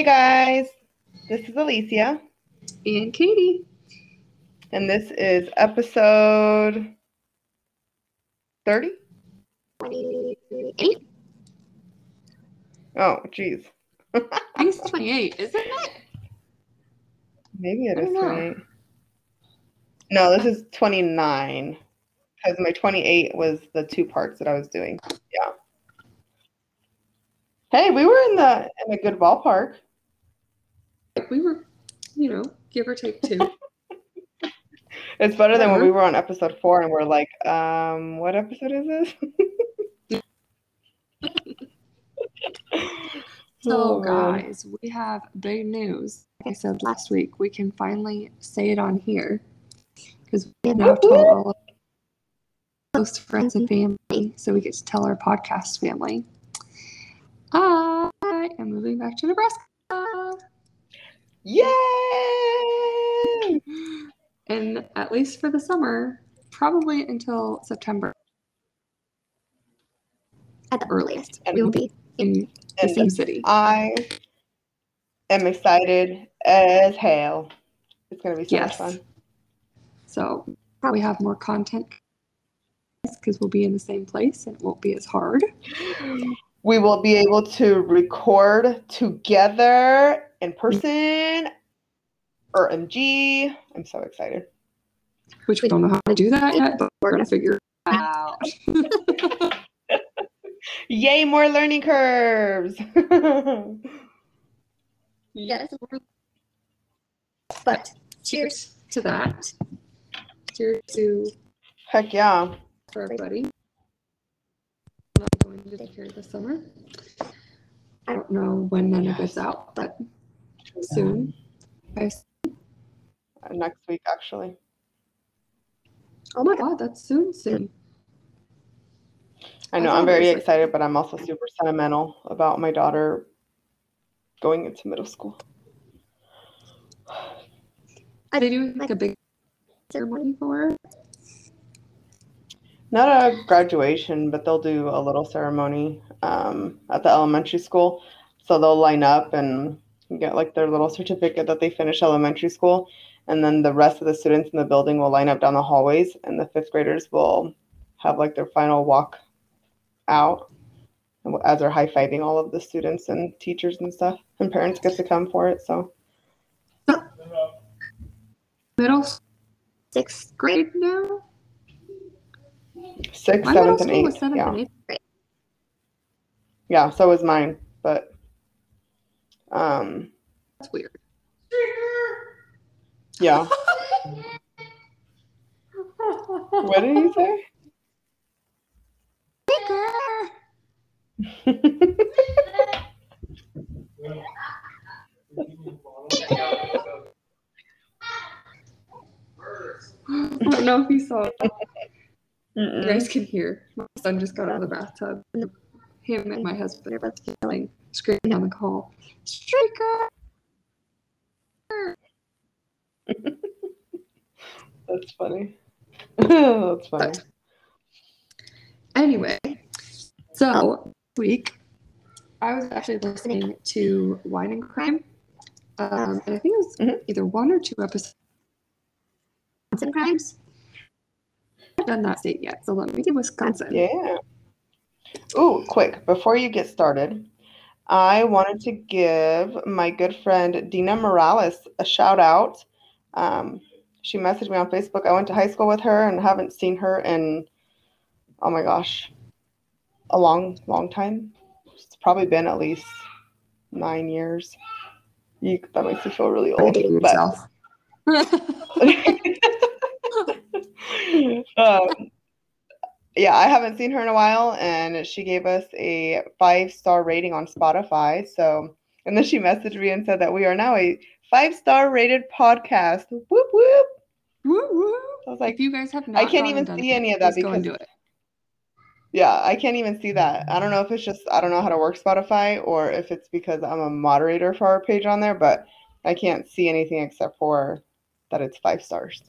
Hey guys, this is Alicia, And Katie. and this is episode 30. 28? Oh, geez. I think it's 28, isn't it? Maybe it is I is don't know. 28. No, this is 29 because my 28 was the two parts that I was doing. Yeah. Hey, we were in the in a good ballpark. We were, you know, give or take two. It's better than when we were on episode four and we're like, um, what episode is this? So, Oh, guys, we have big news. Like I said last week, we can finally say it on here because we have now told all of close friends and family, so we get to tell our podcast family. I am moving back to Nebraska. Yay! And at least for the summer, probably until September. At the earliest, we will be in the same city. I am excited as hell. It's gonna be so Yes. much fun. So probably have more content because we'll be in the same place and it won't be as hard. We will be able to record together in mm. person. Or MG. I'm so excited. Which we don't know how to do that yet, but we're gonna figure it out. Yay, more learning curves. yes. But cheers to that. Cheers to Heck yeah. for everybody. I'm Not going to take care of the summer. I don't know when none of it's out, but soon. I s- Uh, Next week, actually. Oh my god, that's soon, soon. I I know thought I'm very like- excited, but I'm also super sentimental about my daughter going into middle school. Are they doing like a big ceremony for her? Not a graduation, but they'll do a little ceremony um, at the elementary school. So they'll line up and get like their little certificate that they finished elementary school. And then the rest of the students in the building will line up down the hallways, and the fifth graders will have like their final walk out as they're high fiving all of the students and teachers and stuff. And parents get to come for it. So Middle sixth grade now? sixth, My seventh, and eighth. seventh Yeah. and eighth grade. Yeah, so was mine. But um That's weird. yeah. What did he say? I don't know if you saw it. You guys can hear. My son just got out of the bathtub. Him and my husband are both yelling, screaming down the hall. Streaker! That's funny. That's funny. But anyway, so this week I was actually listening to Wine and Crime. Um, and I think it was Mhm. either one or two episodes. Wisconsin Crimes. I haven't done that state yet, so let me do Wisconsin. Yeah. Ooh, quick, before you get started, I wanted to give my good friend Dina Morales a shout out. Um, she messaged me on Facebook. I went to high school with her and haven't seen her in, oh my gosh, a long, long time. It's probably been at least nine years. You, that makes me feel really old. but- um, yeah, I haven't seen her in a while, and she gave us a five star rating on Spotify. So, and then she messaged me and said that we are now a five star rated podcast. Whoop whoop. Woo woo. I was like, if you guys have I can't even see it, any of that please go and because- do it. yeah, I can't even see that. I don't know if it's just I don't know how to work Spotify or if it's because I'm a moderator for our page on there, but I can't see anything except for that it's five stars.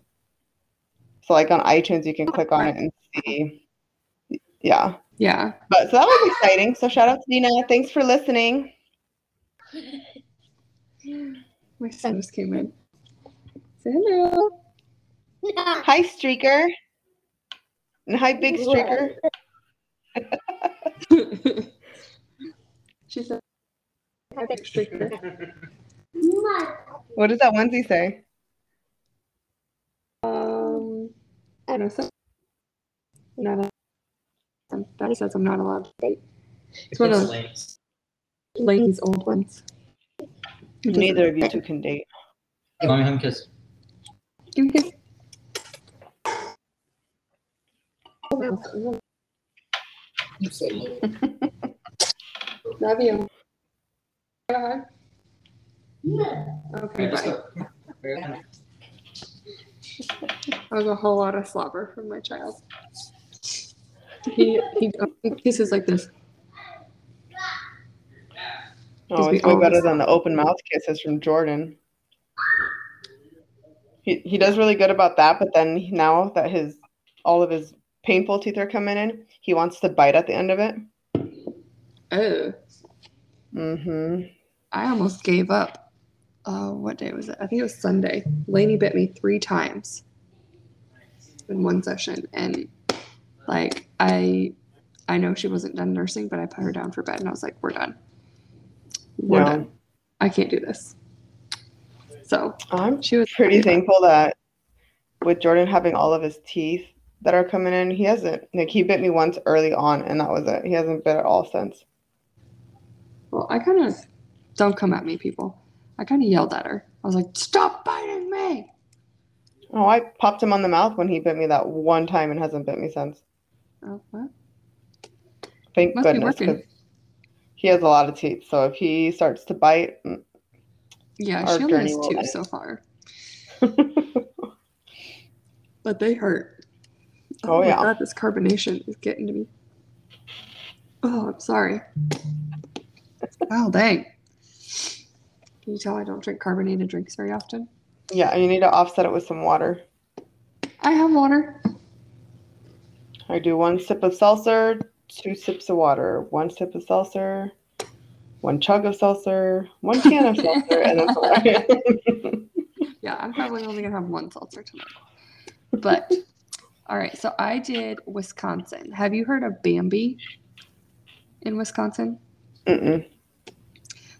So, like on iTunes, you can click on it and see. Yeah. Yeah. But so that was exciting. So shout out to Dina. Thanks for listening. My son just came in. Say hello. Hi, Streaker. And hi, Big Streaker. she said, "Hi, big streaker." What does that onesie say? Um, I don't know. So, not a, Daddy says I'm not allowed to date. It's one of links. Lane's old ones. Neither of you two can date. Mommy, hug kiss. Give me a kiss. Love you. Go ahead. Okay, bye. That was a whole lot of slobber from my child. He, he, kisses like this. Oh, it's way better than the open mouth kisses from Jordan. He he does really good about that, but then now that his all of his painful teeth are coming in, he wants to bite at the end of it. Oh, Mm-hmm. I almost gave up. Uh, what day was it? I think it was Sunday. Lainey bit me three times in one session, and like I, I know she wasn't done nursing, but I put her down for bed, and I was like, "We're done. We're Yeah. done. I can't do this." So I'm she was pretty thankful that with Jordan having all of his teeth that are coming in, he hasn't like he bit me once early on, and that was it. He hasn't bit at all since. Well, I kind of don't come at me, people. I kind of yelled at her. I was like, "Stop biting me!" Oh, I popped him on the mouth when he bit me that one time and hasn't bit me since. Oh, what? Thank Must be goodness, working. he has a lot of teeth. So if he starts to bite, mm, Yeah, she only has two end. so far, but they hurt. Oh, my yeah. God, this carbonation is getting to me. Oh, I'm sorry. Oh, dang. Can you tell I don't drink carbonated drinks very often? yeah, you need to offset it with some water. I have water. I do one sip of seltzer, two sips of water, one sip of seltzer, one chug of seltzer, one can of seltzer, and then some. Yeah, I'm probably only gonna have one seltzer tonight. But all right, so I did Wisconsin. Have you heard of Bambi in Wisconsin? Mm-mm.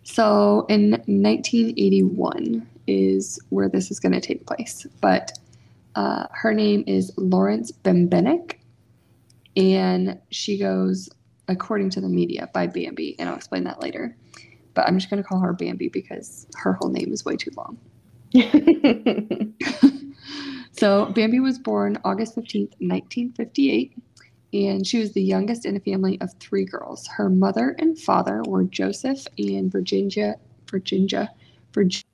So in 1981 is where this is going to take place. But uh, her name is Lawrence Bembenek, and she goes, according to the media, by Bambi, and I'll explain that later. But I'm just going to call her Bambi because her whole name is way too long. so Bambi was born August 15th, 1958, and she was the youngest in a family of three girls. Her mother and father were Joseph and Virginia Virginia Virginia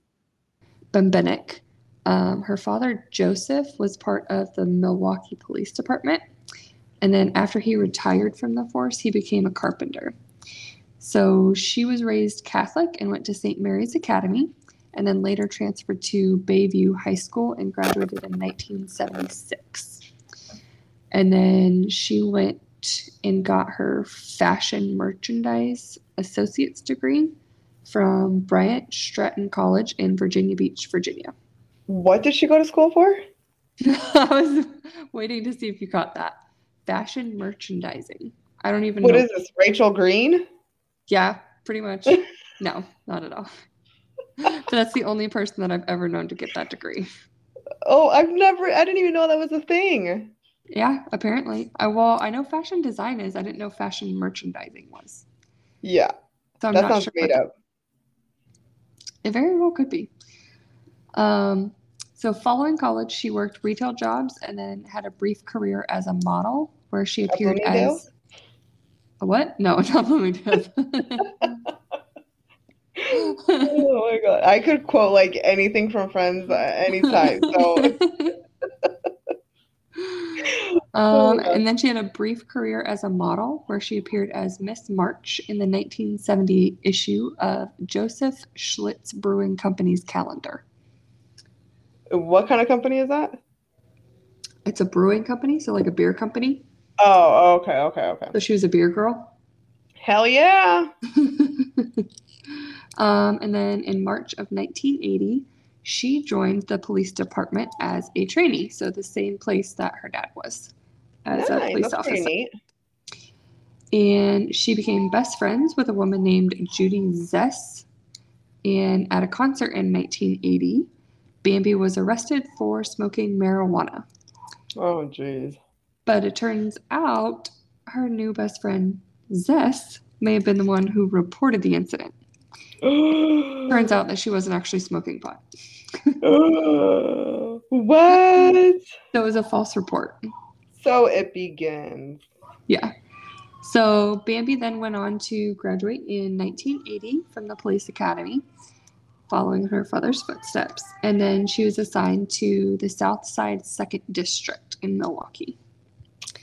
Bembenek. Um, her father Joseph was part of the Milwaukee Police Department, and then after he retired from the force, he became a carpenter. So she was raised Catholic and went to St. Mary's Academy and then later transferred to Bayview High School and graduated in 1976. And then she went and got her fashion merchandise associate's degree from Bryant Stratton College in Virginia Beach, Virginia. what did she go to school for? I was waiting to see if you caught that. Fashion merchandising. I don't even What know. is this, Rachel Green? Yeah, pretty much. No, not at all. But that's the only person that I've ever known to get that degree. Oh, I've never, I didn't even know that was a thing. Yeah, apparently. I well, I know fashion design is. I didn't know fashion merchandising was. Yeah, So I'm that not sounds sure. made up. It very well could be. Um, so following college, she worked retail jobs and then had a brief career as a model where she appeared as a what? No, not Bloomingdale's. Oh my god, I could quote like anything from Friends at any time. So um, and then she had a brief career as a model where she appeared as Miss March in the 1970 issue of Joseph Schlitz Brewing Company's calendar. what kind of company is that? It's a brewing company, so like a beer company. Oh, okay, okay, okay. So she was a beer girl. Hell yeah. Um, and then in March of 1980, she joined the police department as a trainee. So the same place that her dad was as a police officer. neat. And she became best friends with a woman named Judy Zess. And at a concert in 1980, Bambi was arrested for smoking marijuana. Oh, jeez. But it turns out her new best friend, Zess, may have been the one who reported the incident. Turns out that she wasn't actually smoking pot. what? So it was a false report. So it begins. Yeah. So Bambi then went on to graduate in 1980 from the police academy, following her father's footsteps. And then she was assigned to the South Side Second District in Milwaukee.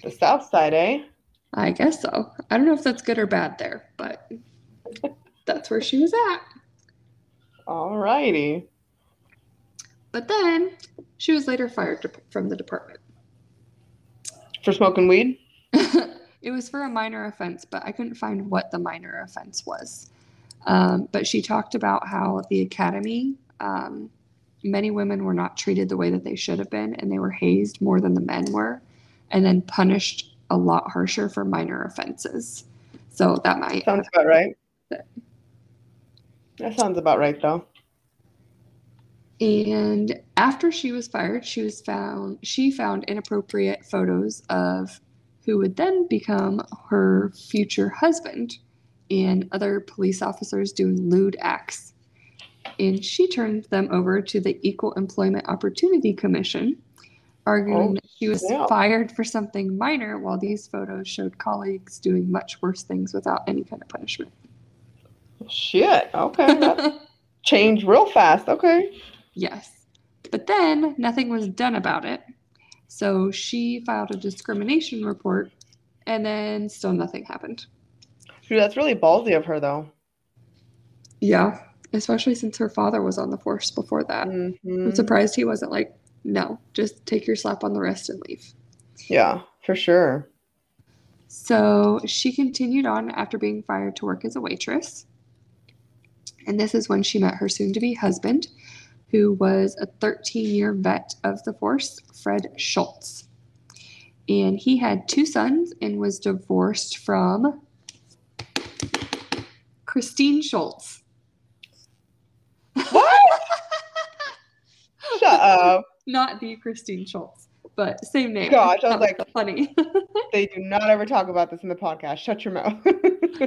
The South Side, eh? I guess so. I don't know if that's good or bad there, but that's where she was at. All righty. But then she was later fired de- from the department. For smoking weed? it was for a minor offense, but I couldn't find what the minor offense was. Um, but she talked about how the academy, um, many women were not treated the way that they should have been, and they were hazed more than the men were, and then punished a lot harsher for minor offenses. So that might Sounds about right. That sounds about right, though. And after she was fired, she was found she found inappropriate photos of who would then become her future husband and other police officers doing lewd acts. And she turned them over to the Equal Employment Opportunity Commission, arguing Oh, that she was snap. fired for something minor while these photos showed colleagues doing much worse things without any kind of punishment. Shit. Okay. That changed real fast. Okay. Yes. But then nothing was done about it. So she filed a discrimination report and then still nothing happened. Dude, that's really ballsy of her, though. Yeah. Especially since her father was on the force before that. I'm Mhm. surprised he wasn't like, no, just take your slap on the wrist and leave. Yeah, for sure. So she continued on after being fired to work as a waitress. And this is when she met her soon to be husband, who was a 13 year vet of the force, Fred Schultz. And he had two sons and was divorced from Christine Schultz. What? Shut up. Not the Christine Schultz, but same name. Gosh, I was like- so funny. They do not ever talk about this in the podcast. Shut your mouth.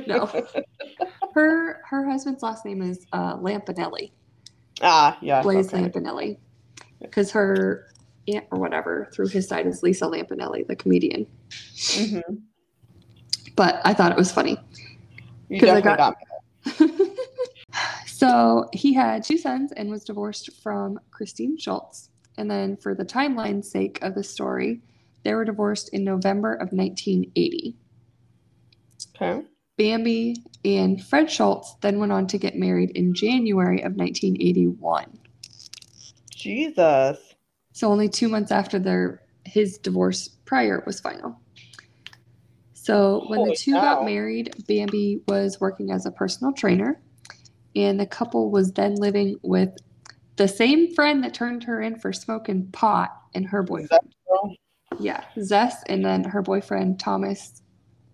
No. her her husband's last name is uh, Lampanelli. Ah, yeah. Blaze okay. Lampanelli. Because her aunt or whatever through his side is Lisa Lampanelli, the comedian. Mm-hmm. But I thought it was funny. You 'Cause I got- got, so he had two sons and was divorced from Christine Schultz. And then, for the timeline's sake of the story, they were divorced in November of 1980. Okay. Bambi and Fred Schultz then went on to get married in January of 1981. Jesus. So only two months after their his divorce prior was final. So when Holy the two cow. got married, Bambi was working as a personal trainer, and the couple was then living with the same friend that turned her in for smoking pot and her boyfriend. Yeah, Zess, and then her boyfriend Thomas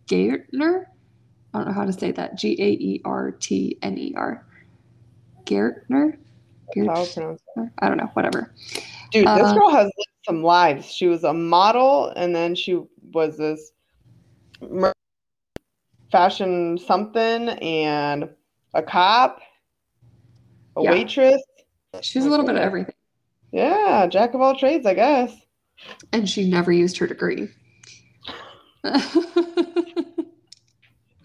Gaertner. I don't know how to say that. G A E R T N E R. Gaertner. I pronounce it. I don't know. Whatever. Dude, this Uh, girl has lived some lives. She was a model, and then she was this fashion something, and a cop, a Yeah. waitress. She was a little bit of everything. Yeah, jack of all trades, I guess. and she never used her degree. so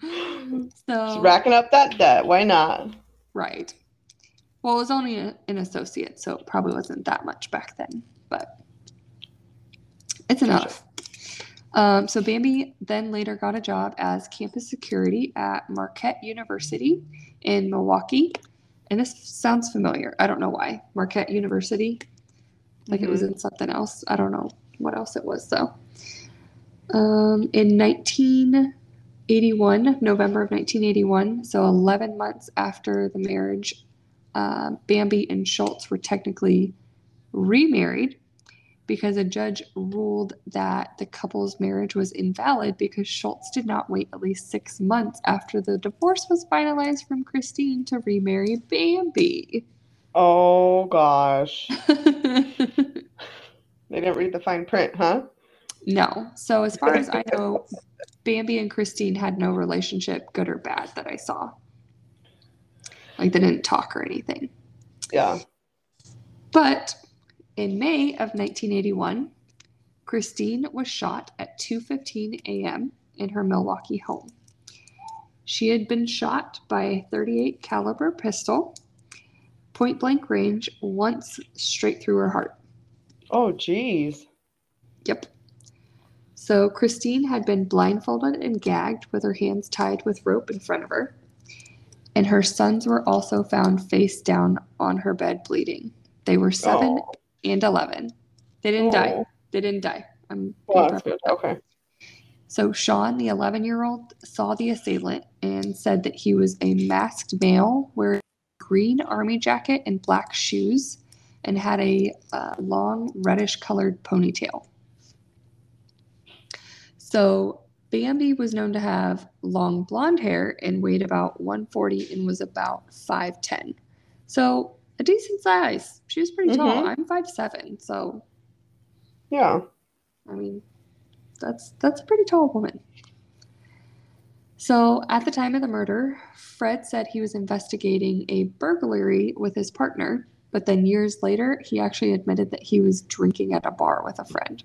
She's racking up that debt. Why not? right. Well, it was only a, an associate, so it probably wasn't that much back then, but it's enough. Um, so Bambi then later got a job as campus security at Marquette University in Milwaukee. And this sounds familiar. I don't know why. Marquette University. Like it was in something else. I don't know what else it was though. Um, in 1981, November of 1981, so 11 months after the marriage, uh, Bambi and Schultz were technically remarried because a judge ruled that the couple's marriage was invalid because Schultz did not wait at least six months after the divorce was finalized from Christine to remarry Bambi. Oh gosh. they didn't read the fine print, huh? No. So as far as I know, Bambi and Christine had no relationship, good or bad, that I saw. Like they didn't talk or anything. Yeah. But in May of 1981, Christine was shot at 2:15 a.m. in her Milwaukee home. She had been shot by a 38 caliber pistol, point blank range, once straight through her heart. Oh geez. Yep. So Christine had been blindfolded and gagged with her hands tied with rope in front of her. And her sons were also found face down on her bed bleeding. They were seven Oh. And 11. They didn't die. Oh. They didn't die. I'm Well, that's good. perfect. Okay. So Sean, the 11 year old, saw the assailant and said that he was a masked male wearing a green army jacket and black shoes and had a uh, long reddish colored ponytail. So Bambi was known to have long blonde hair and weighed about 140 and was about 5'10. So a decent size. She was pretty tall. Mhm. I'm five seven, So, Yeah. I mean, that's that's a pretty tall woman. So, at the time of the murder, Fred said he was investigating a burglary with his partner, but then years later, he actually admitted that he was drinking at a bar with a friend.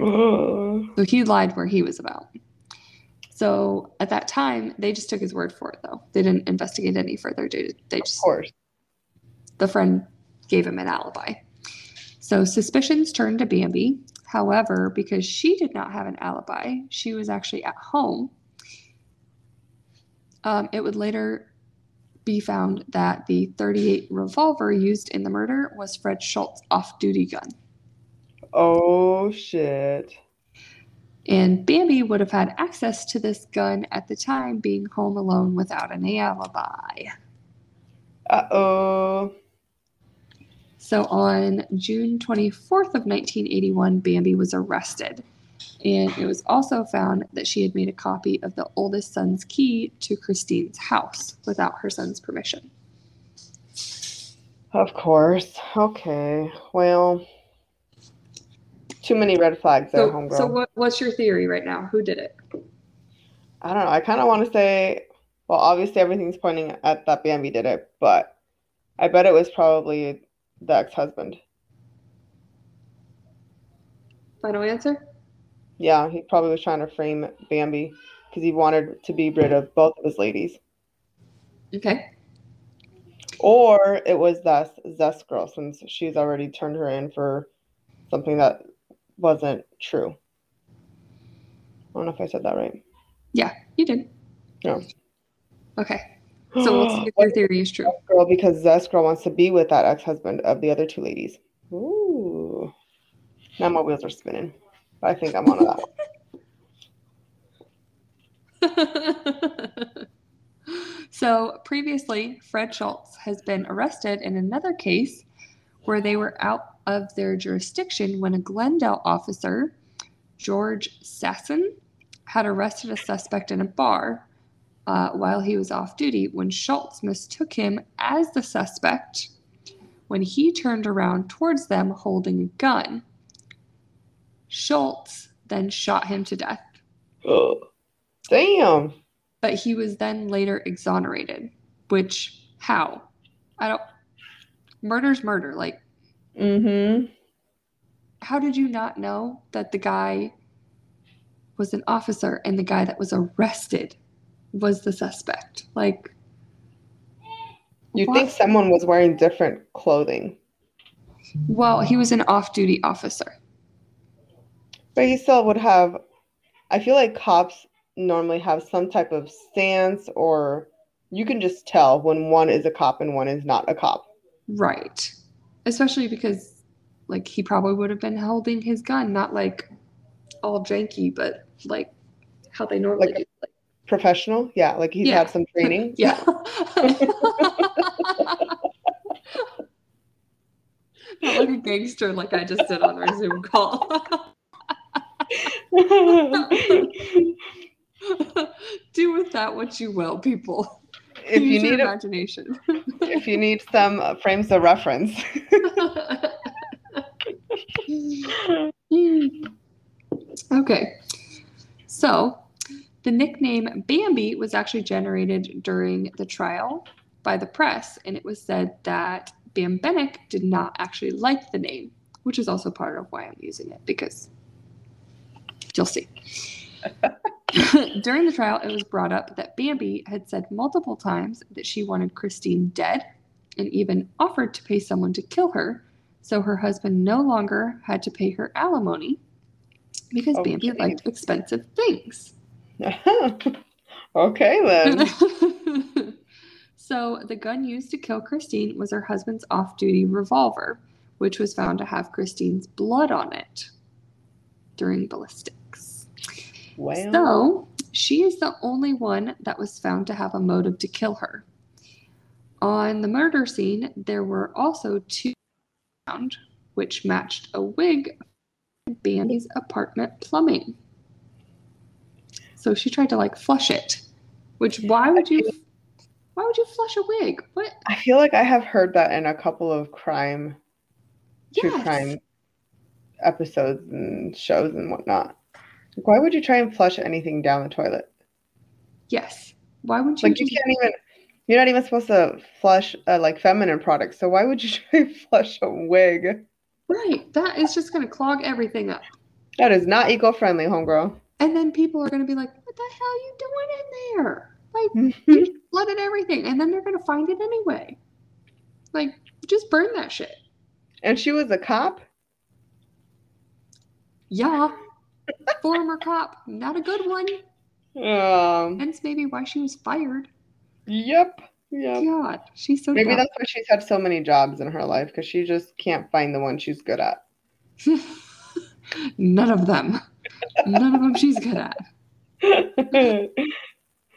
Ugh. So he lied where he was about. So at that time, they just took his word for it, though. They didn't investigate any further. They, they Of just course. The friend gave him an alibi. So suspicions turned to Bambi. However, because she did not have an alibi, she was actually at home. Um, it would later be found that the 38 revolver used in the murder was Fred Schultz's off-duty gun. Oh shit. And Bambi would have had access to this gun at the time, being home alone without an alibi. Uh oh. So on June 24th of 1981, Bambi was arrested. And it was also found that she had made a copy of the oldest son's key to Christine's house without her son's permission. Of course. Okay. Well, too many red flags there, So, homegirl. so what, what's your theory right now? Who did it? I don't know. I kind of want to say, well, obviously everything's pointing at that Bambi did it, but I bet it was probably the ex-husband. Final answer? Yeah, he probably was trying to frame Bambi because he wanted to be rid of both of his ladies. Okay. Or it was that Zess girl since she's already turned her in for something that wasn't true. I don't know if I said that right. Yeah, you did. Yeah. Okay. So we'll see if your theory is true. Girl because Zess girl wants to be with that ex-husband of the other two ladies. Ooh. Now my wheels are spinning. But I think I'm on that one. so previously, Fred Schultz has been arrested in another case where they were out of their jurisdiction when a Glendale officer, George Sasson, had arrested a suspect in a bar uh, while he was off duty when Schultz mistook him as the suspect when he turned around towards them holding a gun. Schultz then shot him to death Oh, Damn. but he was then later exonerated. Which, how? I don't. Murder's murder. Like, Mm-hmm. how did you not know that the guy was an officer and the guy that was arrested was the suspect? Like, You think someone was wearing different clothing, Well, he was an off duty officer. but he still would have. I feel like cops normally have some type of stance, or you can just tell when one is a cop and one is not a cop. Right. Especially because, like, he probably would have been holding his gun, not like all janky, but like how they normally. Like, Professional? Yeah, like he's Yeah. had some training. yeah. Not like a gangster like I just did on our Zoom call. Do with that what you will, people. if you Use your need a, imagination. if you need some uh, frames of reference. okay. So, the nickname Bambi was actually generated during the trial by the press, and it was said that Bembenek did not actually like the name, which is also part of why I'm using it because you'll see. during the trial, it was brought up that Bambi had said multiple times that she wanted Christine dead and even offered to pay someone to kill her so her husband no longer had to pay her alimony because Bambi liked expensive things. okay then. so the gun used to kill Christine was her husband's off-duty revolver, which was found to have Christine's blood on it during ballistics. Well, So she is the only one that was found to have a motive to kill her. On the murder scene, there were also two found, which matched a wig from Bambi's apartment plumbing. So she tried to like flush it. Which why would you why would you flush a wig? What I feel like I have heard that in a couple of crime, true Yes. crime episodes and shows and whatnot. Like, why would you try and flush anything down the toilet? Yes. Why wouldn't you Like you can't even. You're not even supposed to flush uh, like feminine products. So why would you try and flush a wig? Right. That is just gonna clog everything up. That is not eco-friendly, homegirl. And then people are gonna be like, What the hell are you doing in there? Like you flooded everything and then they're gonna find it anyway like just burn that shit and she was a cop. yeah former cop not a good one Um. hence maybe why she was fired Yep. Yep. god she's so Maybe dumb. that's why she's had so many jobs in her life because she just can't find the one she's good at. none of them none of them she's good at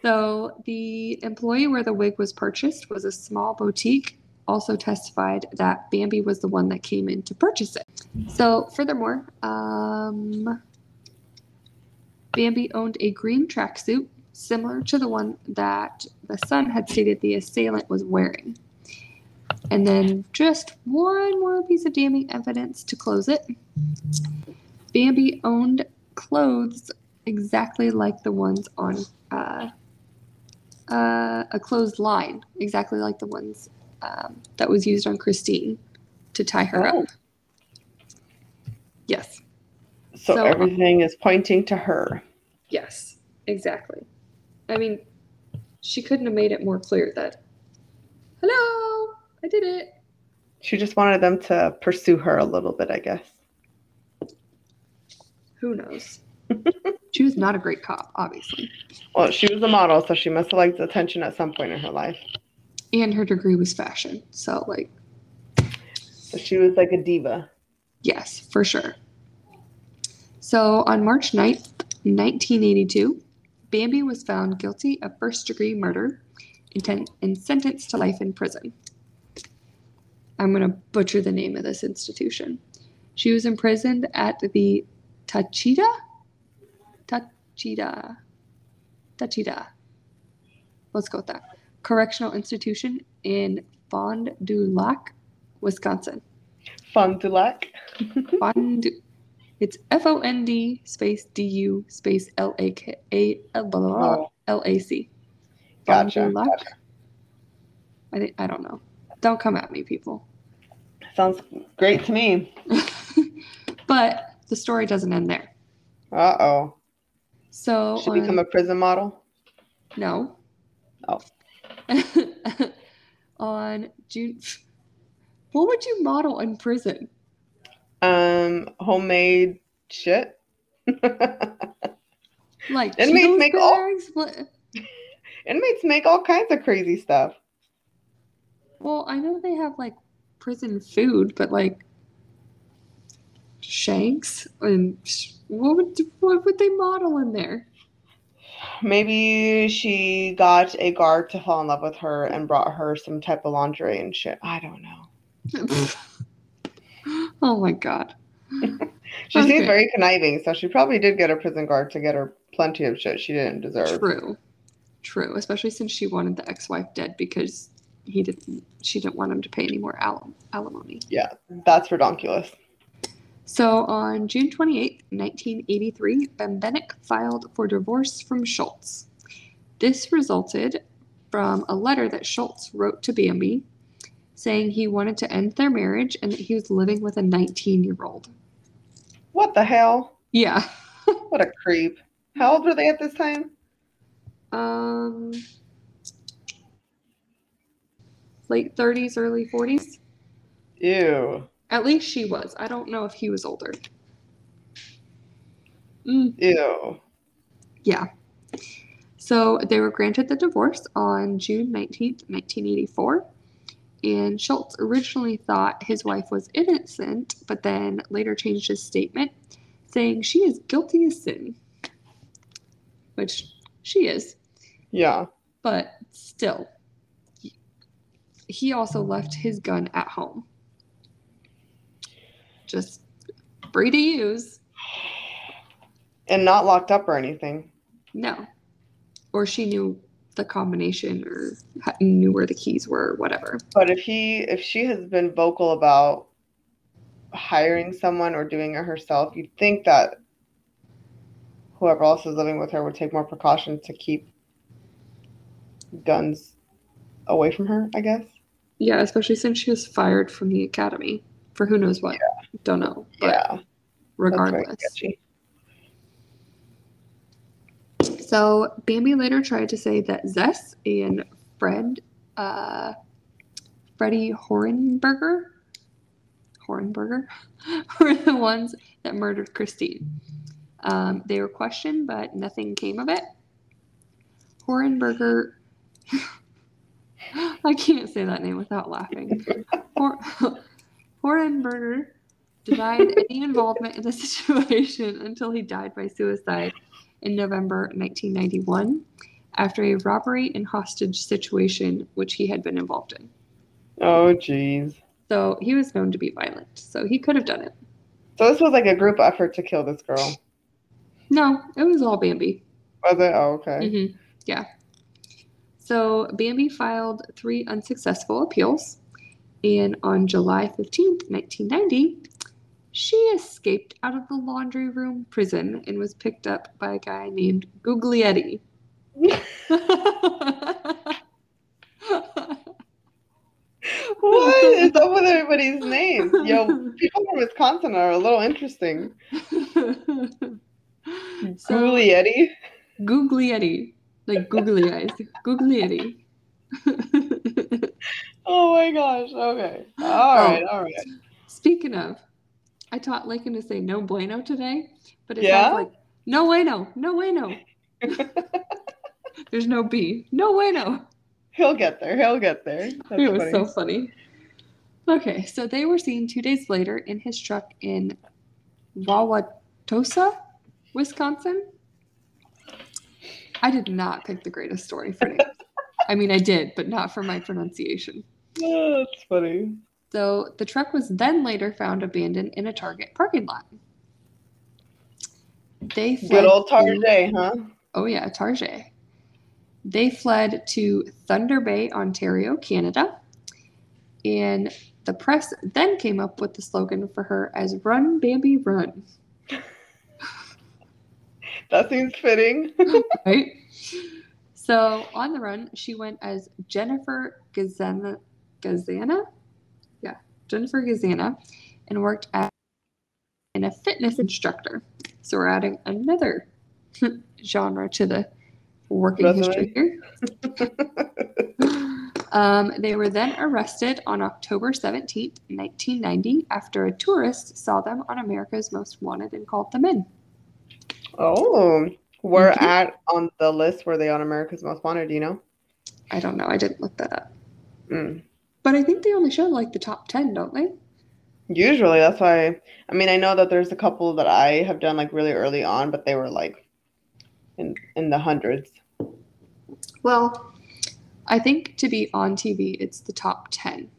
So the employee where the wig was purchased was a small boutique. Also testified that Bambi was the one that came in to purchase it. So furthermore, um, Bambi owned a green tracksuit similar to the one that the son had stated the assailant was wearing. And then just one more piece of damning evidence to close it. Bambi owned clothes exactly like the ones on uh, uh, a closed line, exactly like the ones um, that was used on Christine to tie her Oh. up. Yes, so, So- everything is pointing to her. yes, exactly. I mean, she couldn't have made it more clear that, hello, I did it. She just wanted them to pursue her a little bit, I guess. Who knows? she was not a great cop, obviously. Well, she was a model, so she must have liked attention at some point in her life. And her degree was fashion. So, like, So she was like a diva. Yes, for sure. So on March 9th, 1982, Bambi was found guilty of first degree murder and, ten- and sentenced to life in prison. I'm going to butcher the name of this institution. She was imprisoned at the Tachita? Tachita. Tachita. Let's go with that. Correctional Institution in Fond du Lac, Wisconsin. Fond du Lac? Fond. It's F O N D space D U space L A K A L blah, Oh, A C. gotcha. Fond du Lac? gotcha. I think I don't know. Don't come at me, people. Sounds great to me. but the story doesn't end there. Uh oh. So She on- become a prison model. no. Oh. on June. What would you model in prison? Um, homemade shit. Like Inmates make all- bags? What? Inmates make all kinds of crazy stuff. Well, I know they have like prison food, but like shanks and what would what would they model in there? Maybe she got a guard to fall in love with her and brought her some type of lingerie and shit. I don't know. oh my god. She Okay. seems very conniving, so she probably did get a prison guard to get her plenty of shit she didn't deserve. True. True. Especially since she wanted the ex-wife dead because he didn't she didn't want him to pay any more al- alimony. Yeah, that's redonkulous. So on June 28, 1983, Bembenek filed for divorce from Schultz. This resulted from a letter that Schultz wrote to Bambi saying he wanted to end their marriage and that he was living with a 19 year old. What the hell? Yeah. What a creep. How old were they at this time? Um, late 30s, early 40s. Ew. At least she was. I don't know if he was older. Mm, Ew. yeah. So they were granted the divorce on June 19th, 1984. And Schultz originally thought his wife was innocent, but then later changed his statement, saying she is guilty as sin. Which she is. Yeah. but still he- he also left his gun at home just free to use. And not locked up or anything. no. Or she knew the combination or knew where the keys were or whatever. But if he if she has been vocal about hiring someone or doing it herself, you'd think that whoever else is living with her would take more precautions to keep guns away from her, I guess. yeah especially since she was fired from the academy for who knows what don't know but yeah. Regardless. So Bambi later tried to say that Zess and Fred, uh, Freddie Horenberger, Horenberger, were the ones that murdered Christine. Um, they were questioned, but nothing came of it. Horenberger, I can't say that name without laughing. Hor- Horenberger denied any involvement in the situation until he died by suicide in November 1991 after a robbery and hostage situation which he had been involved in. Oh jeez. So he was known to be violent. So he could have done it. So this was like a group effort to kill this girl. No, it was all Bambi. Was it? Oh, okay. hmm Yeah. So Bambi filed three unsuccessful appeals. And on July 15th, 1990, she escaped out of the laundry room prison and was picked up by a guy named Guglietti. What is up with everybody's names? Yo, people from Wisconsin are a little interesting. so, Guglietti. Guglietti. Like googly eyes. Guglietti. Oh my gosh. Okay. Oh. All right. All right. Speaking of, I taught Lincoln to say no bueno today, but it Yeah? sounds like no bueno, no bueno. There's no B. No bueno. He'll get there. He'll get there. That's it was funny. so funny. Okay, so they were seen two days later in his truck in Wauwatosa, Wisconsin. I did not pick the greatest story for names. I mean, I did, but not for my pronunciation. Oh, that's funny. So the truck was then later found abandoned in a Target parking lot. They fled Good old Tarjay, huh? Oh yeah, Target. They fled to Thunder Bay, Ontario, Canada, and the press then came up with the slogan for her as "Run, Bambi, Run." That seems fitting. Right. So on the run, she went as Jennifer Gazana. Gazana, Jennifer Gazana, and worked as a fitness instructor. So we're adding another genre to the working history here. um, they were then arrested on October 17th, 1990, after a tourist saw them on America's Most Wanted and called them in. oh, we're Mhm. at on the list were they on America's Most Wanted? do You know. I don't know. I didn't look that up. Mm. But I think they only show like the top 10, don't they? Usually, that's why. I mean, I know that there's a couple that I have done like really early on, but they were like in in the hundreds. Well, I think to be on TV, it's the top 10.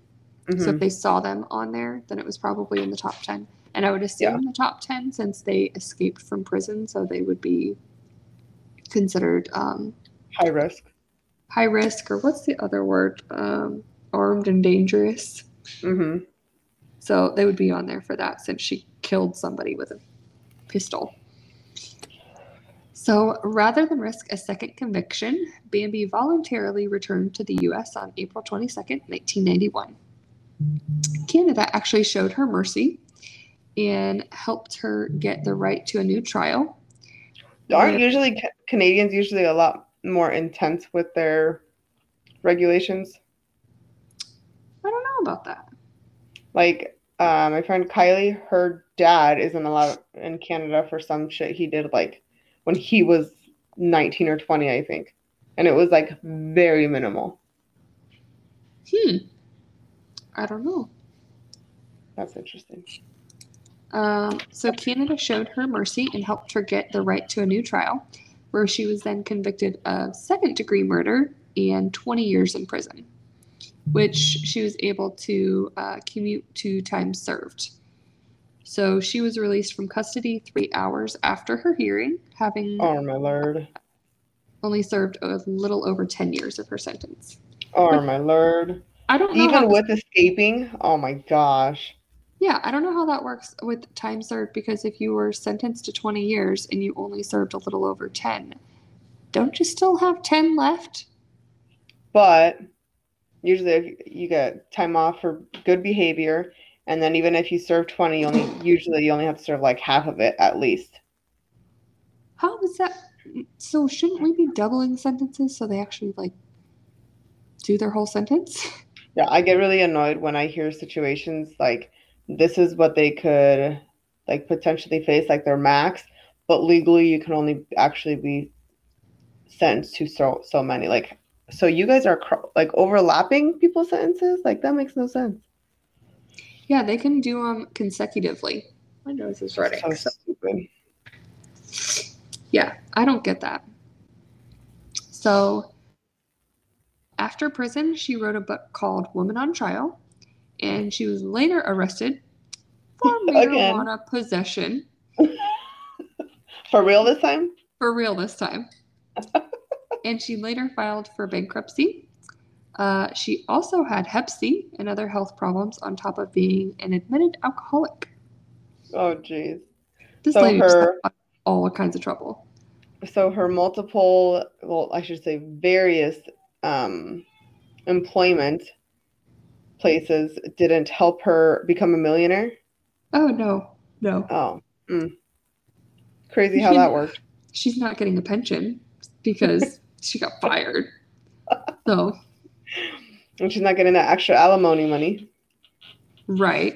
So Mhm. if they saw them on there, then it was probably in the top 10. And I would assume Yeah. the top 10 since they escaped from prison, so they would be considered um, High risk. high risk, or what's the other word? Um, armed and dangerous. hmm So they would be on there for that since she killed somebody with a pistol. So rather than risk a second conviction, Bambi voluntarily returned to the US on April 22nd, 1991. Canada actually showed her mercy and helped her get the right to a new trial. Aren't Yeah. usually Canadians usually a lot more intense with their regulations? I don't know about that. Like uh, my friend Kylie, her dad isn't allowed in Canada for some shit he did like when he was 19 or 20, I think. And it was like very minimal. Hmm. I don't know. That's interesting. Um, so Canada showed her mercy and helped her get the right to a new trial, where she was then convicted of second degree murder and 20 years in prison, which she was able to uh, commute to time served. So she was released from custody three hours after her hearing, having Oh my lord. only served a little over 10 years of her sentence. Oh my lord. I don't know. how Even this- with escaping, oh my gosh. Yeah, I don't know how that works with time served because if you were sentenced to 20 years and you only served a little over 10, don't you still have 10 left? But usually you get time off for good behavior. And then even if you serve 20, you only usually you only have to serve like half of it at least. How is that? So shouldn't we be doubling sentences so they actually like do their whole sentence? Yeah, I get really annoyed when I hear situations like this is what they could like potentially face, like their max, but legally you can only actually be sentenced to so so many. Like, so you guys are cr- like overlapping people's sentences? Like that makes no sense. Yeah, they can do them consecutively. My nose is running. So stupid. Yeah, I don't get that. So, after prison, she wrote a book called Woman on Trial, and she was later arrested for Again. marijuana possession. For real this time? For real this time. and she later filed for bankruptcy. Uh, she also had Hep C and other health problems on top of being an admitted alcoholic. Oh jeez. This So lady her- all kinds of trouble. so her multiple well i should say various um, employment places didn't help her become a millionaire Oh, no, no. oh mm. crazy how that worked she's not getting a pension because she got fired. So, and she's not getting that extra alimony money right.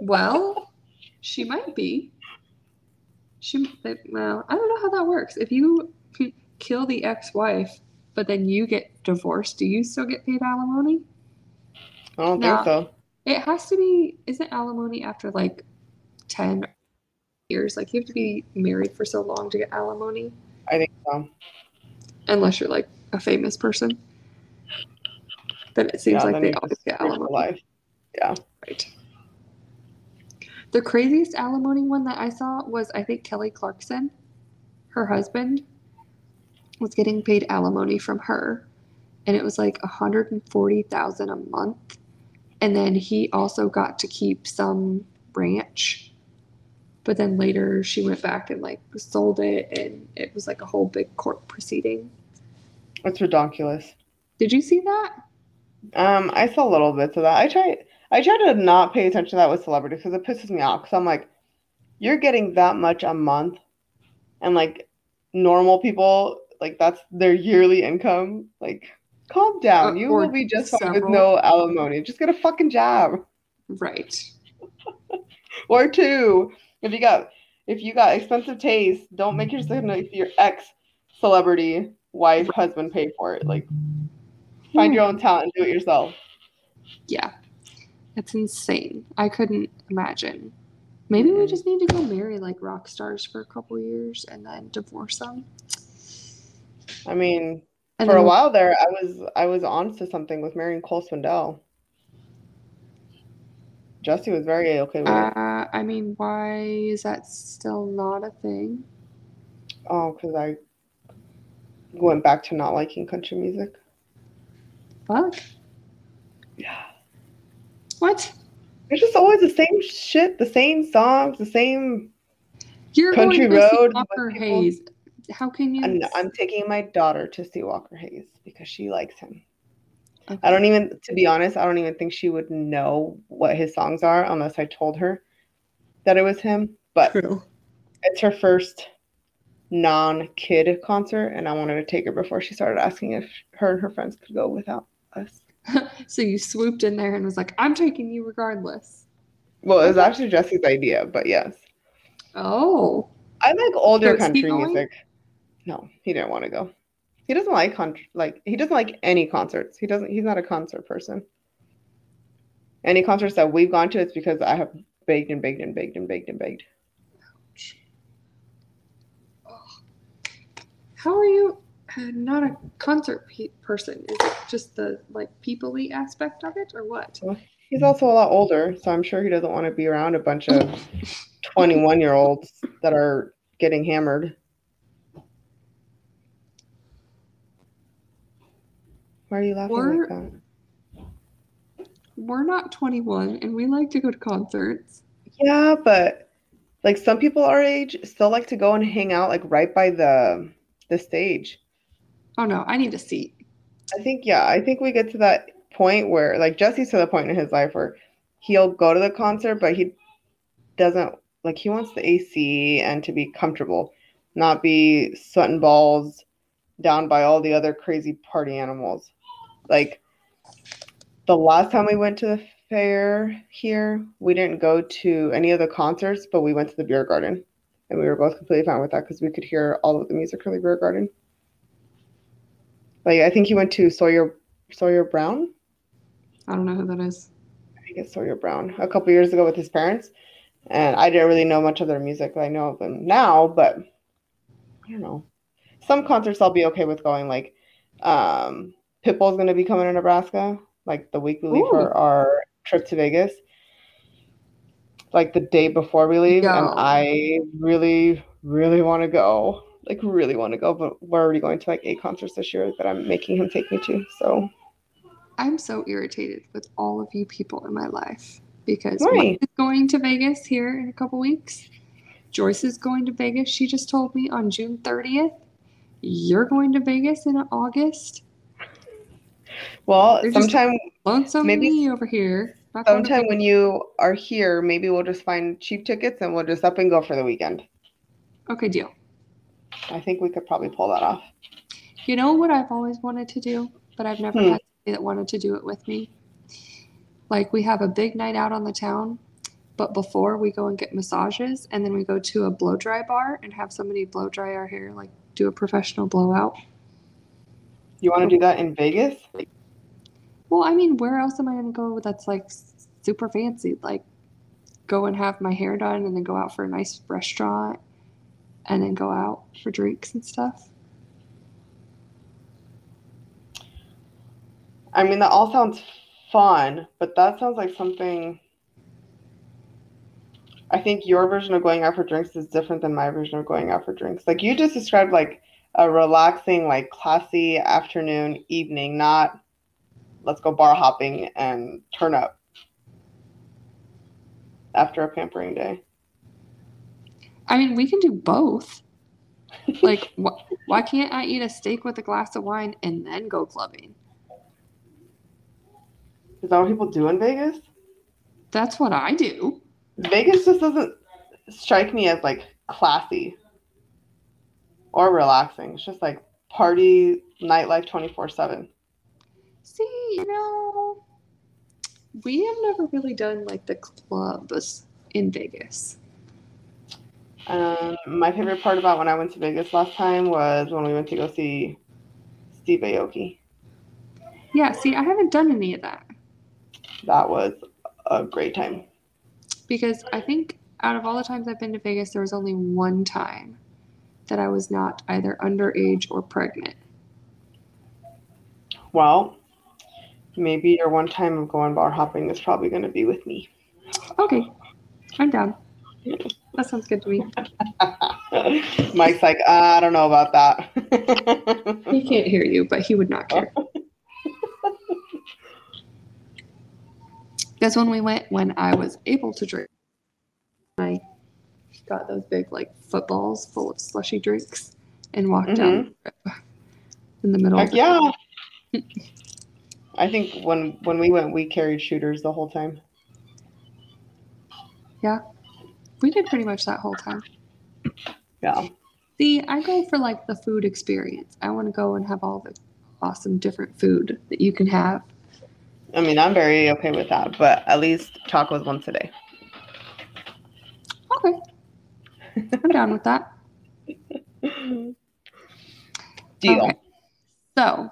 Well, she might be. She, well, I don't know how that works. If you kill the ex wife, but then you get divorced, do you still get paid alimony? i don't No. think so It has to be, isn't alimony after like 10 years? Like, you have to be married for so long to get alimony, i think so unless you're like a famous person. Then it seems Yeah, like they always get alimony. life Right. The craziest alimony one that I saw was I think Kelly Clarkson, her husband, was getting paid alimony from her, and it was like a hundred and forty thousand a month, and then he also got to keep some ranch, but then later she went back and like sold it, and it was like a whole big court proceeding. It's ridiculous. Did you see that? um i saw little bits of that. I try i try to not pay attention to that with celebrities because it pisses me off because i'm like you're getting that much a month and like normal people like that's their yearly income. Like calm down. You or will be just fine with no alimony. Just get a fucking job Right. or two. If you got if you got expensive taste don't make your your ex celebrity wife husband pay for it like find your own talent and do it yourself Yeah. That's insane. I couldn't imagine. Maybe we just need to go marry like rock stars for a couple years and then divorce them. I mean, And for a while there, I was I was on to something with marrying Cole Swindell. Jesse was very okay with it. Uh, I mean, why is that still not a thing? Oh, because I went back to not liking country music. Fuck. Yeah. What? It's just always the same shit, the same songs, the same. You're Country going to go see Road, Walker Hayes. How can you? And I'm taking my daughter to see Walker Hayes because she likes him. Okay. I don't even, to be honest, I don't even think she would know what his songs are unless I told her that it was him. But True. it's her first non-kid concert, and I wanted to take her before she started asking if her and her friends could go without us. so you swooped in there and was like, "I'm taking you regardless." Well, it was actually Jesse's idea, but yes, Oh, I like older So country music. No, he didn't want to go. He doesn't like country. Like he doesn't like any concerts. He doesn't. He's not a concert person. Any concerts that we've gone to, it's because I have begged and begged and begged and begged and begged. How are you uh, not a concert pe- person? Is it just the like people-y aspect of it, or what? He's also a lot older, so I'm sure he doesn't want to be around a bunch of 21 year olds that are getting hammered. Why are you laughing Or- like that? We're not 21, and we like to go to concerts. Yeah, but like some people our age still like to go and hang out like right by the the stage. Oh no, I need a seat. I think yeah, I think we get to that point where like Jesse's to the point in his life where he'll go to the concert, but he doesn't like he wants the AC and to be comfortable, not be sweating balls down by all the other crazy party animals. Like the last time we went to the fair here, we didn't go to any of the concerts, but we went to the beer garden. And we were both completely fine with that because we could hear all of the music from the beer garden. Like I think he went to Sawyer Sawyer Brown. I don't know who that is. I think it's Sawyer Brown a couple years ago with his parents, and I didn't really know much of their music. I know of them now, but I don't know. Some concerts I'll be okay with going. Like um, Pitbull's going to be coming to Nebraska, like the week we leave for our trip to Vegas, like the day before we leave, Yo. and I really, really want to go. Like really want to go, but we're already going to like eight concerts this year that I'm making him take me to. So I'm so irritated with all of you people in my life because is going to Vegas here in a couple weeks. Joyce is going to Vegas. She just told me on June 30th. You're going to Vegas in August. well, They're sometime Lonesome Maybe me over here. Sometime when you are here, maybe we'll just find cheap tickets and we'll just up and go for the weekend. Okay, deal. I think we could probably pull that off. You know what I've always wanted to do, but I've never Hmm. had somebody that wanted to do it with me? Like we have a big night out on the town, but before we go and get massages and then we go to a blow dry bar and have somebody blow dry our hair, like do a professional blowout. You want to do that in Vegas? Well, I mean, where else am I going to go that's like super fancy? Like go and have my hair done and then go out for a nice restaurant and then go out for drinks and stuff. I mean, that all sounds fun, but that sounds like something. I think your version of going out for drinks is different than my version of going out for drinks. Like you just described like a relaxing, like classy afternoon, evening, not let's go bar hopping and turn up after a pampering day. I mean, we can do both. Like, wh- why can't I eat a steak with a glass of wine and then go clubbing? Is that what people do in Vegas? That's what I do. Vegas just doesn't strike me as like classy or relaxing. It's just like party nightlife 24 7. See, you know, we have never really done like the clubs in Vegas. Um, my favorite part about when I went to Vegas last time was when we went to go see Steve Aoki. Yeah, see, I haven't done any of that That was a great time. because I think out of all the times I've been to Vegas, there was only one time that I was not either underage or pregnant. Well, maybe your one time of going bar hopping is probably going to be with me. Okay, I'm down. That sounds good to me. Mike's like, ah, I don't know about that. He can't hear you, but he would not care. That's when we went when I was able to drink. I got those big like footballs full of slushy drinks and walked down mm-hmm. in the middle. Heck of the yeah. I think when when we went, we carried shooters the whole time. Yeah, we did pretty much that whole time. Yeah. See, I go for like the food experience. I want to go and have all the awesome different food that you can have. I mean, I'm very okay with that, but at least tacos once a day. Okay. I'm down with that. Deal. Okay. So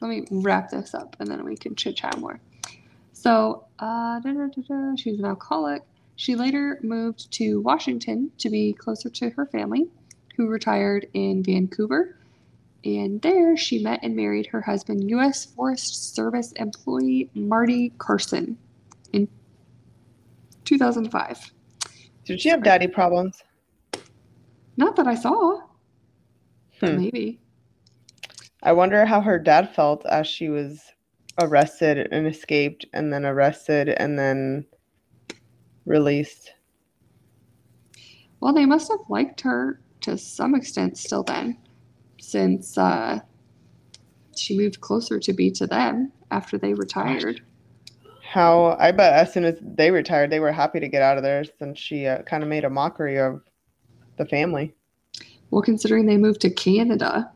let me wrap this up and then we can chit chat more. So uh, da, da, da, da, she's an alcoholic. She later moved to Washington to be closer to her family, who retired in Vancouver. And there she met and married her husband, U.S. Forest Service employee Marty Carson, in 2005. Did she have daddy problems? Not that I saw. Hmm. Maybe. I wonder how her dad felt as she was arrested and escaped, and then arrested and then released. Well, they must have liked her to some extent still then, since uh, she moved closer to be to them after they retired. How I bet as soon as they retired, they were happy to get out of there since she uh, kind of made a mockery of the family. Well, considering they moved to Canada,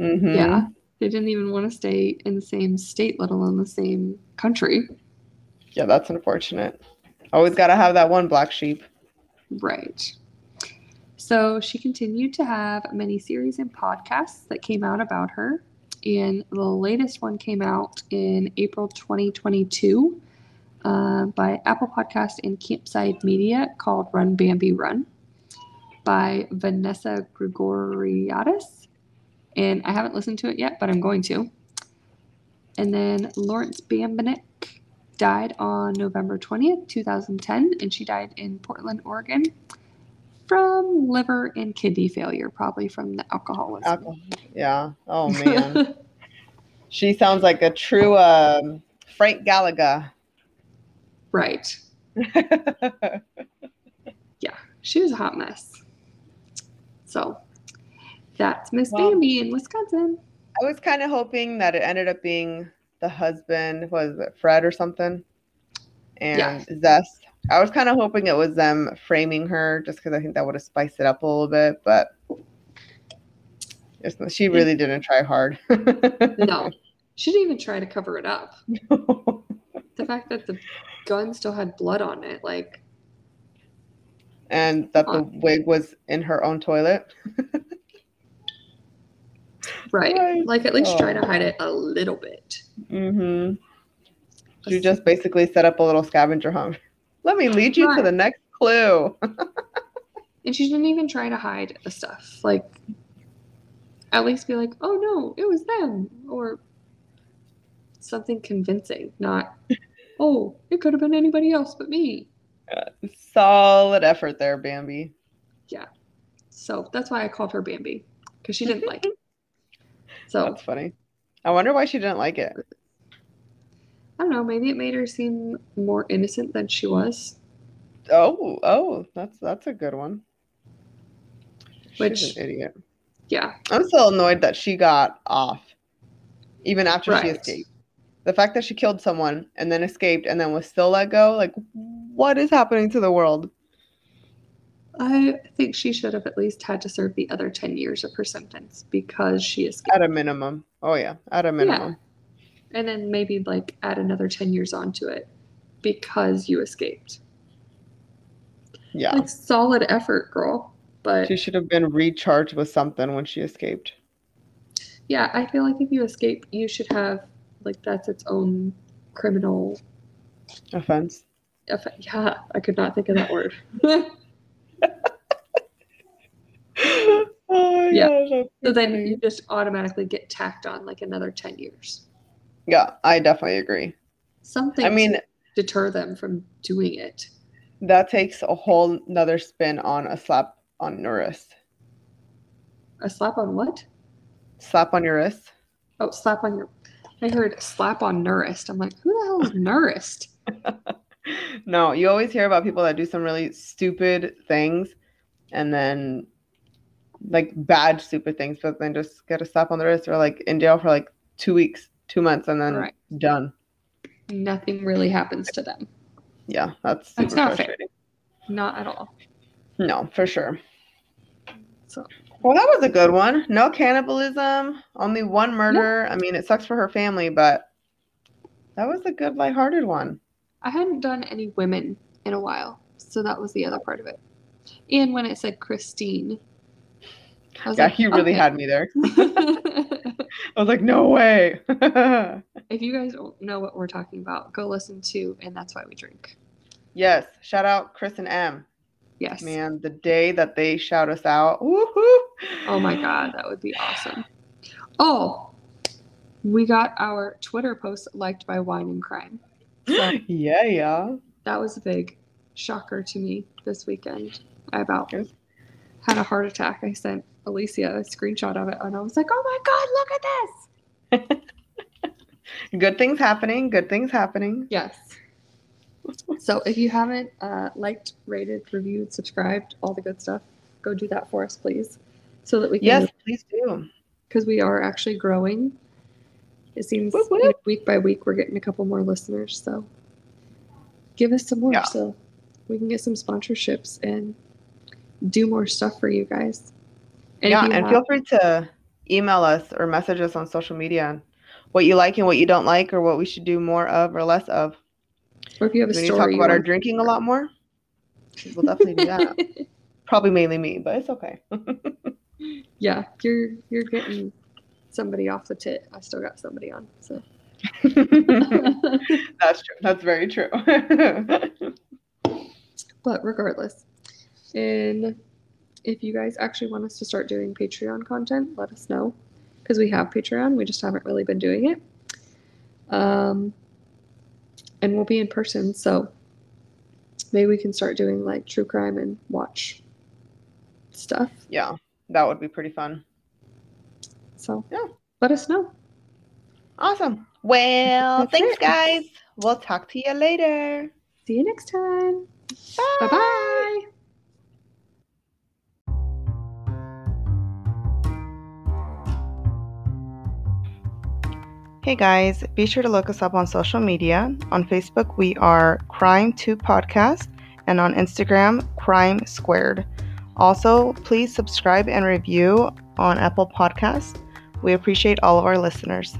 hmm yeah, they didn't even want to stay in the same state, let alone the same country. Yeah, that's unfortunate. Always got to have that one black sheep. Right. So she continued to have many series and podcasts that came out about her. And the latest one came out in April 2022 uh, by Apple Podcast and Campside Media called Run Bambi Run by Vanessa Grigoriadis. And I haven't listened to it yet, but I'm going to. And then Lawrence Bembenek died on November 20th, 2010, and she died in Portland, Oregon from liver and kidney failure, probably from the alcoholism. Alcohol. Yeah. Oh man, she sounds like a true um, Frank Gallagher. right. Yeah, she was a hot mess. So that's Miss Well- Bambi in Wisconsin. I was kind of hoping that it ended up being the husband, was it Fred or something? And Yeah. Zess. I was kind of hoping it was them framing her just because I think that would have spiced it up a little bit, but she really didn't try hard. No, she didn't even try to cover it up. The fact that the gun still had blood on it, like, and that the wig was in her own toilet. right. Right. Like, at least try Oh. to hide it a little bit. Mm-hmm. She just basically set up a little scavenger hunt. Let me lead you to the next clue. And she didn't even try to hide the stuff. Like, at least be like, oh no, it was them. Or something convincing, not, oh, it could have been anybody else but me. Solid effort there, Bambi. Yeah. So that's why I called her Bambi, because she didn't like it. So That's funny. I wonder why she didn't like it. I don't know, maybe it made her seem more innocent than she was. Oh, oh, that's that's a good one. Which- She's an idiot. Yeah, I'm still annoyed that she got off, even after she escaped. The fact that she killed someone and then escaped and then was still let go, like, what is happening to the world? I think she should have at least had to serve the other 10 years of her sentence because she escaped. At a minimum. Oh yeah, at a minimum. Yeah. And then maybe like add another 10 years onto it because you escaped. Yeah. Like solid effort, girl. But She should have been recharged with something when she escaped. yeah, I feel like if you escape, you should have like that's its own criminal. Offense. Yeah, I could not think of that word. oh Yeah. gosh, so then you just automatically get tacked on like another 10 years. Yeah, I definitely agree. Something I mean, to deter them from doing it. that takes a whole nother spin on a slap on your wrist. A slap on what? Slap on your wrist. Oh, slap on your. I heard slap on Nurist. I'm like, who the hell is Nurist? no, you always hear about people that do some really stupid things and then like bad stupid things, but then just get a slap on the wrist or like in jail for like two weeks, two months, and then Right. done. Nothing really happens to them. Yeah, that's That's not fair. Not at all. No, for sure. So Well, that was a good one. No cannibalism, only one murder. I mean, it sucks for her family, but that was a good lighthearted one. I hadn't done any women in a while, so that was the other part of it. And when it said Christine, Yeah, like, he really okay. had me there. I was like, no way. if you guys don't know what we're talking about, go listen to And That's Why We Drink. yes, shout out Chris and Em. Yes. Man, the day that they shout us out, woohoo! Oh my God, that would be awesome. Oh, we got our Twitter post liked by Wine and Crime. So Yeah, yeah. that was a big shocker to me this weekend. I about had a heart attack. I sent Alicia a screenshot of it and I was like, oh my God, look at this. Good things happening. Good things happening. Yes. So if you haven't uh, liked, rated, reviewed, subscribed, all the good stuff, go do that for us, please. So that we can, Yes, please do. because we are actually growing. It seems Whoop, whoop. you know, week by week we're getting a couple more listeners. So give us some more Yeah. so we can get some sponsorships and do more stuff for you guys. And yeah, and have- feel free to email us or message us on social media and what you like and what you don't like, or what we should do more of or less of. or if you have a We story, talk you about our drinking a lot more. We'll definitely do that. Probably mainly me, but it's okay. yeah, you're you're getting somebody off the tit. I still got somebody on. So That's true. That's very true. but regardless, and if you guys actually want us to start doing Patreon content, let us know because we have Patreon. We just haven't really been doing it. Um, and we'll be in person, so maybe we can start doing like true crime and watch stuff. yeah, that would be pretty fun. So Yeah. let us know. Awesome. Well, That's thanks, it. guys. We'll talk to you later. See you next time. Bye. Bye. Hey guys, be sure to look us up on social media. On Facebook, we are Crime2 Podcast, and on Instagram, Crime Squared. Also, please subscribe and review on Apple Podcasts. We appreciate all of our listeners.